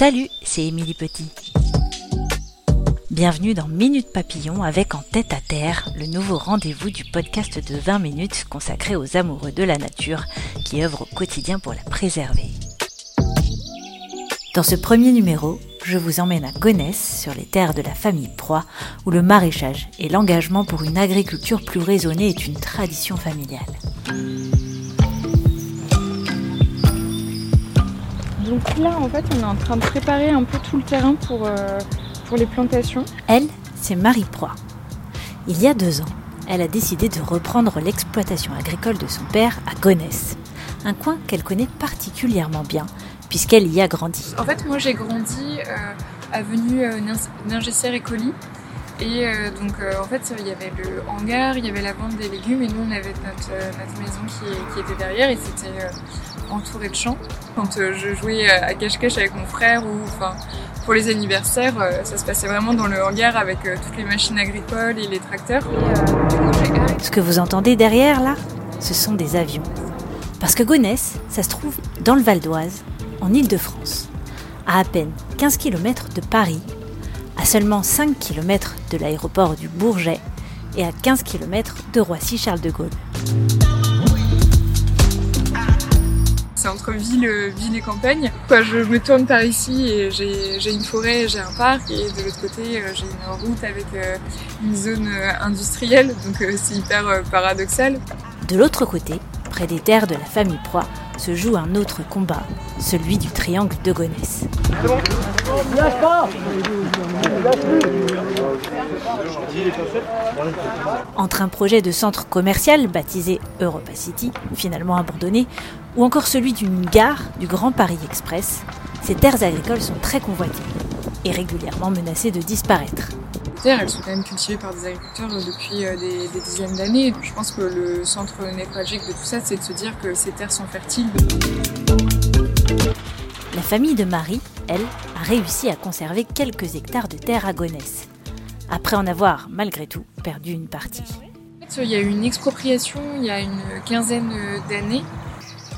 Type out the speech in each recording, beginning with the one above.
Salut, c'est Émilie Petit. Bienvenue dans Minute Papillon avec En tête à terre, le nouveau rendez-vous du podcast de 20 minutes consacré aux amoureux de la nature qui œuvrent au quotidien pour la préserver. Dans ce premier numéro, je vous emmène à Gonesse, sur les terres de la famille Proie, où le maraîchage et l'engagement pour une agriculture plus raisonnée est une tradition familiale. Donc là, en fait, on est en train de préparer un peu tout le terrain pour, euh, pour les plantations. Elle, c'est Marie Proie. Il y a deux ans, elle a décidé de reprendre l'exploitation agricole de son père à Gonesse, un coin qu'elle connaît particulièrement bien, puisqu'elle y a grandi. En fait, moi, j'ai grandi euh, avenue euh, Ningessière et Colis. Et euh, donc, euh, en fait, il y avait le hangar, il y avait la vente des légumes, et nous, on avait notre, euh, maison qui, était derrière, et c'était entouré de champs. Quand je jouais à cache-cache avec mon frère, ou enfin, pour les anniversaires, ça se passait vraiment dans le hangar avec toutes les machines agricoles et les tracteurs. Et. Ce que vous entendez derrière là, ce sont des avions. Parce que Gonesse, ça se trouve dans le Val d'Oise, en Île-de-France, à à peine 15 km de Paris, à seulement 5 km de l'aéroport du Bourget et à 15 km de Roissy-Charles de Gaulle. C'est entre ville, ville et campagne. Je me tourne par ici et j'ai une forêt, j'ai un parc et de l'autre côté euh, j'ai une route avec euh, une zone euh, industrielle. Donc c'est hyper paradoxal. De l'autre côté, près des terres de la famille Proie, se joue un autre combat, celui du triangle de Gonesse. Entre un projet de centre commercial baptisé Europa City, finalement abandonné, ou encore celui d'une gare du Grand Paris Express, ces terres agricoles sont très convoitées et régulièrement menacées de disparaître. Terres, elles sont quand même cultivées par des agriculteurs euh, depuis euh, des, des dizaines d'années. Je pense que le centre névralgique de tout ça, c'est de se dire que ces terres sont fertiles. La famille de Marie, elle, a réussi à conserver quelques hectares de terre à Gonesse, après en avoir, malgré tout, perdu une partie. En fait, il y a eu une expropriation il y a une quinzaine euh, d'années.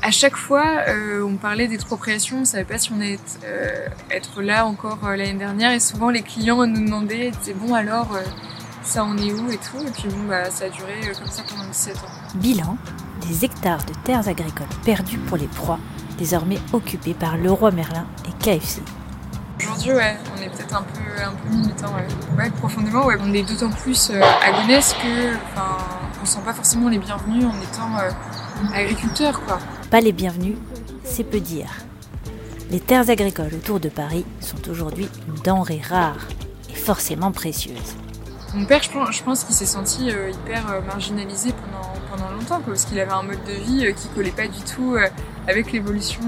À chaque fois, euh, on parlait d'expropriation, on ne savait pas si on allait être, euh, être là encore euh, l'année dernière. Et souvent, les clients nous demandaient, disaient bon alors, ça en est où et tout. Et puis bon, bah, ça a duré comme ça pendant 17 ans. Bilan des hectares de terres agricoles perdus pour les proies, désormais occupés par Leroy Merlin et KFC. Aujourd'hui, ouais, on est peut-être un peu, un peu militant, ouais. Ouais, profondément, ouais. On est d'autant plus à Gonesse que, enfin, on sent pas forcément les bienvenus en étant euh, agriculteur, quoi. Pas les bienvenus, c'est peu dire. Les terres agricoles autour de Paris sont aujourd'hui une denrée rare et forcément précieuse. Mon père, je pense, qu'il s'est senti euh, hyper euh, marginalisé pendant, pendant longtemps, quoi, parce qu'il avait un mode de vie euh, qui collait pas du tout avec l'évolution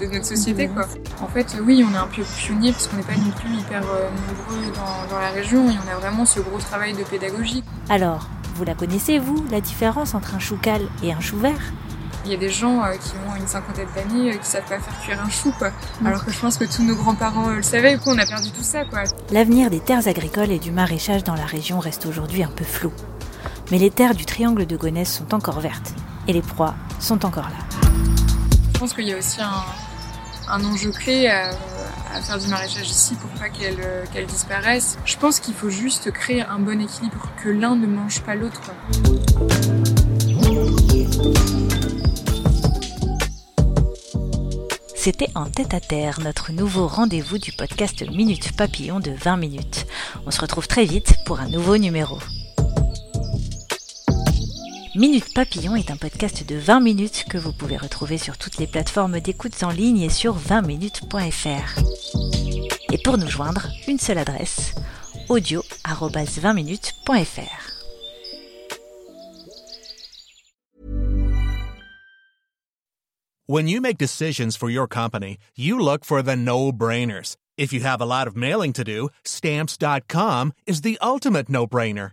de notre société, quoi. En fait, oui, on est un peu pionnier, parce qu'on n'est pas non plus hyper nombreux dans, dans la région, et on a vraiment ce gros travail de pédagogie. Alors, vous la connaissez, vous, la différence entre un chou cal et un chou vert? Il y a des gens euh, qui ont une cinquantaine d'années euh, qui savent pas faire cuire un chou, quoi. Alors que je pense que tous nos grands-parents euh, le savaient, quoi, on a perdu tout ça, quoi. L'avenir des terres agricoles et du maraîchage dans la région reste aujourd'hui un peu flou. Mais les terres du triangle de Gonesse sont encore vertes et les proies sont encore là. Je pense qu'il y a aussi un, un enjeu clé à, à faire du maraîchage ici pour pas qu'elle euh, qu'elle disparaisse. Je pense qu'il faut juste créer un bon équilibre, que l'un ne mange pas l'autre. C'était en tête à terre, notre nouveau rendez-vous du podcast Minute Papillon de 20 minutes. On se retrouve très vite pour un nouveau numéro. Minute Papillon est un podcast de 20 minutes que vous pouvez retrouver sur toutes les plateformes d'écoute en ligne et sur 20minutes.fr. Et pour nous joindre, une seule adresse audio@20minutes.fr. When you make decisions for your company, you look for the no-brainers. If you have a lot of mailing to do, stamps.com is the ultimate no-brainer.